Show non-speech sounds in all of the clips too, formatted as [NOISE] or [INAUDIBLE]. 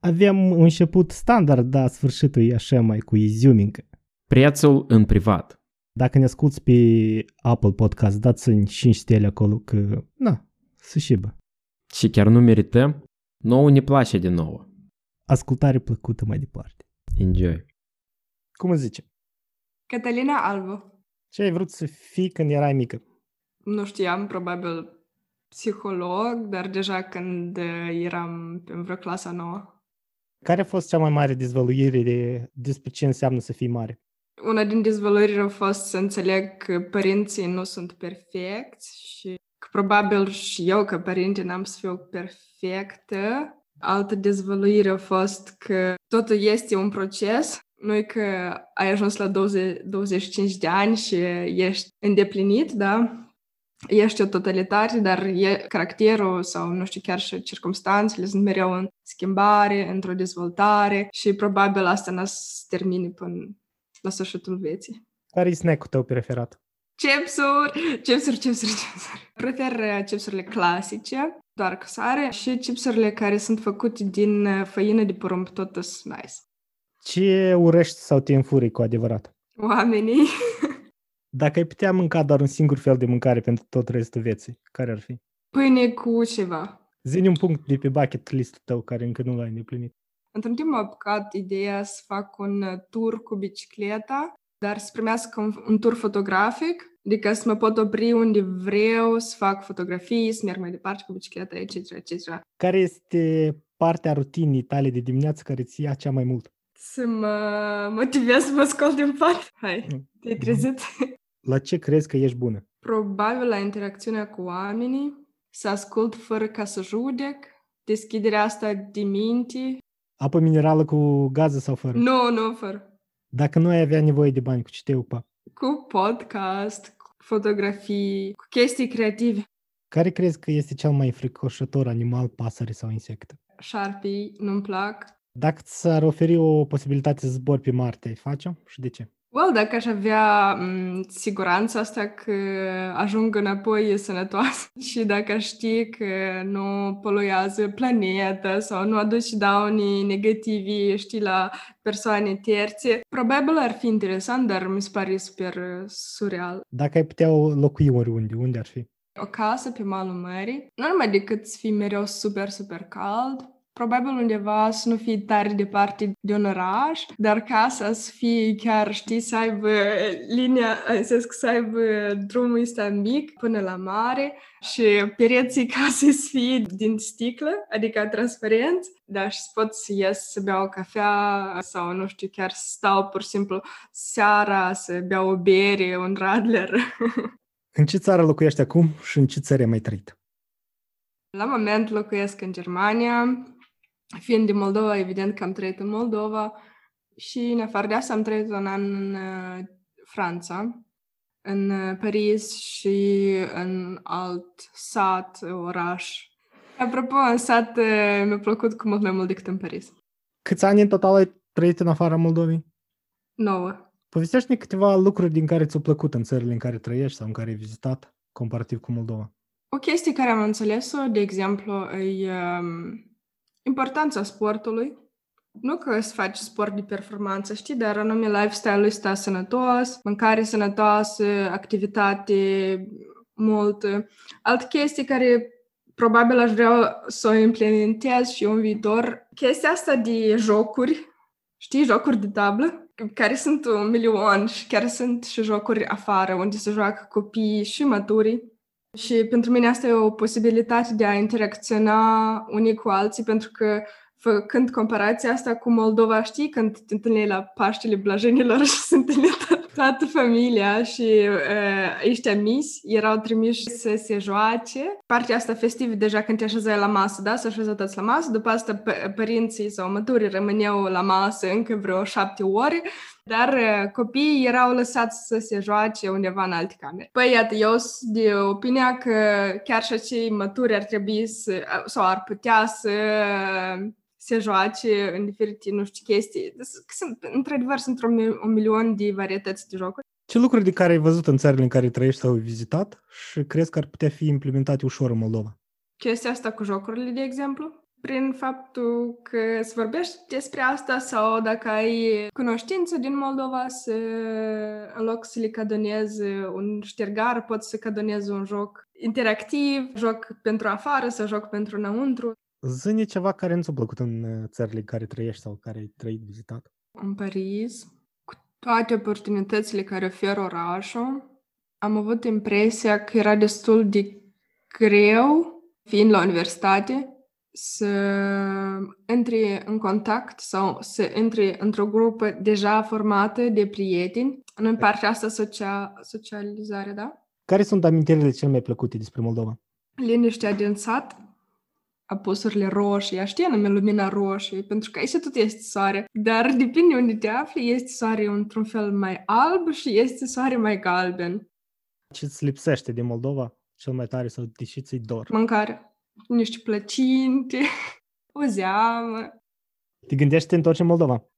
Avem un început standard, dar sfârșitul e așa mai cu iziumincă. Prețul în privat. Dacă ne asculti pe Apple Podcast, dați-mi 5 stele acolo că, na, să șibă. Și chiar nu merităm? Nouă ne place de nouă. Ascultare plăcută mai departe. Enjoy. Cum îți zice? Catalina Albu. Ce ai vrut să fii când erai mică? Nu știam, probabil psiholog, dar deja când eram în vreo clasa nouă. Care a fost cea mai mare dezvăluire de, despre ce înseamnă să fii mare? Una din dezvăluiri a fost să înțeleg că părinții nu sunt perfecți și că probabil și eu ca părinte n-am să fiu perfectă. Altă dezvăluire a fost că totul este un proces, nu e că ai ajuns la 20, 25 de ani și ești îndeplinit, da? Ești o totalitate, dar e caracterul sau, nu știu, chiar și circumstanțele sunt mereu în schimbare, într-o dezvoltare și probabil asta n-a să termine până la sfârșitul vieții. Care e snack-ul tău preferat? Chipsuri, chipsuri, chipsuri, chipsuri. Prefer uh, chipsurile clasice, doar cu sare, și chipsurile care sunt făcute din uh, făină de porumb, tot sunt nice. Ce urăști sau te înfuri cu adevărat? Oamenii. [LAUGHS] Dacă ai putea mânca doar un singur fel de mâncare pentru tot restul vieții, care ar fi? Pâine cu ceva. Zi un punct de pe bucket list tău care încă nu l-ai îndeplinit. Într-un timp m-a apucat ideea să fac un uh, tur cu bicicleta, dar să primească un, un tur fotografic, adică să mă pot opri unde vreau, să fac fotografii, să merg mai departe cu bicicleta, etc., etc. Care este partea rutinii tale de dimineață care ți ia cea mai mult? Să mă motivez să mă scol din pat. Hai, te-ai trezit? La ce crezi că ești bună? Probabil la interacțiunea cu oamenii, să ascult fără ca să judec, deschiderea asta de minte. Apă minerală cu gază sau fără? Nu, nu, fără. Dacă nu ai avea nevoie de bani, cu ce te ocupa? Cu podcast, cu fotografii, cu chestii creative. Care crezi că este cel mai fricoșător animal, pasăre sau insect? Șarpii, nu-mi plac. Dacă ți-ar oferi o posibilitate să zbori pe Marte, ai face și de ce? Well, dacă aș avea m- siguranța asta că ajung înapoi sănătoasă [LAUGHS] și dacă aș ști că nu poluează planeta sau nu aduce dauni negativi, știi, la persoane terțe, probabil ar fi interesant, dar mi se pare super uh, surreal. Dacă ai putea locui oriunde, unde ar fi? O casă pe malul mării, nu numai decât să fii mereu super, super cald, probabil undeva să nu fie tare departe de un oraș, dar casa să fie chiar, știi, să aibă linia, în sens că să aibă drumul ăsta mic până la mare și pereții casei să fie din sticlă, adică transparenți, dar și să pot să ies să beau o cafea sau, nu știu, chiar să stau pur și simplu seara să beau o bere, un radler. [LAUGHS] În ce țară locuiești acum și în ce țară ai mai trăit? La moment locuiesc în Germania, fiind din Moldova, evident că am trăit în Moldova și în afară de asta am trăit un an în uh, Franța, în uh, Paris și în alt sat, oraș. Apropo, în sat uh, mi-a plăcut cu mult mai mult decât în Paris. Câți ani în total ai trăit în afara Moldovei? Nouă. Povestește-ne câteva lucruri din care ți-au plăcut în țările în care trăiești sau în care ai vizitat, comparativ cu Moldova. O chestie care am înțeles-o, de exemplu, e um, importanța sportului. Nu că să faci sport de performanță, știi, dar anume lifestyle-ul ăsta sănătos, mâncare sănătoasă, activitate multă. Altă chestie care probabil aș vrea să o implementez și eu în viitor, chestia asta de jocuri, știi, jocuri de tablă, care sunt un milion și chiar sunt și jocuri afară, unde se joacă copii și maturi. Și pentru mine asta e o posibilitate de a interacționa unii cu alții, pentru că făcând comparația asta cu Moldova, știi, când te întâlneai la Paștele Blajenilor [LAUGHS] și se întâlneai toată familia și uh, ăștia misi erau trimiși să se joace. Partea asta festivă, deja când te așezai la masă, da? Să așeză toți la masă, după asta p- părinții sau măturii rămâneau la masă încă vreo șapte ore, dar uh, copiii erau lăsați să se joace undeva în alte camere. Păi, iată, eu sunt de opinia că chiar și acei mături ar trebui să, sau ar putea să se joace în diferite, nu știu, chestii. Sunt, într-adevăr, sunt un, un milion de varietăți de jocuri. Ce lucruri de care ai văzut în țările în care trăiești sau ai vizitat și crezi că ar putea fi implementate ușor în Moldova? Chestia asta cu jocurile, de exemplu, prin faptul că să vorbești despre asta sau dacă ai cunoștință din Moldova, să, în loc să le cadonezi un ștergar, poți să cadonezi un joc interactiv, joc pentru afară sau joc pentru înăuntru. Zâne ceva care nu ți-a plăcut în uh, țările în care trăiești sau care ai trăit, vizitat. În Paris, cu toate oportunitățile care oferă orașul, am avut impresia că era destul de greu, fiind la universitate, să intri în contact sau să intri într-o grupă deja formată de prieteni în partea asta socia- socializare, da? Care sunt amintirile cele mai plăcute despre Moldova? Liniștea din sat, apusurile roșii, știi anume lumina roșie, pentru că aici tot este soare, dar depinde unde te afli, este soare într-un fel mai alb și este soare mai galben. Ce îți lipsește din Moldova cel mai tare sau de ce ți dor? Mâncare. Niște plăcinte, [LAUGHS] o zeamă. Te gândești să te întorci în Moldova?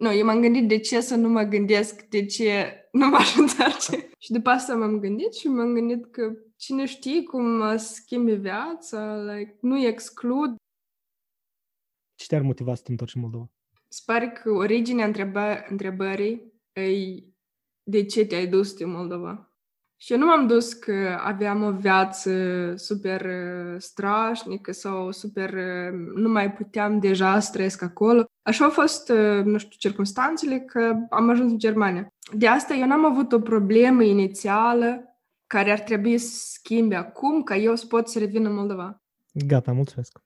Nu, eu m-am gândit de ce să nu mă gândesc de ce nu m-aș întoarce. și după asta m-am gândit și m-am gândit că cine știe cum schimbi viața, like, nu exclud. Ce te-ar motiva să te întorci în Moldova? Sper că originea întrebă- întrebării e de ce te-ai dus din Moldova. Și eu nu m-am dus că aveam o viață super uh, strașnică sau super... Uh, nu mai puteam deja să trăiesc acolo. Așa au fost, uh, nu știu, circunstanțele că am ajuns în Germania. De asta eu n-am avut o problemă inițială care ar trebui să schimbe acum ca eu să pot să revin în Moldova. Gata, mulțumesc.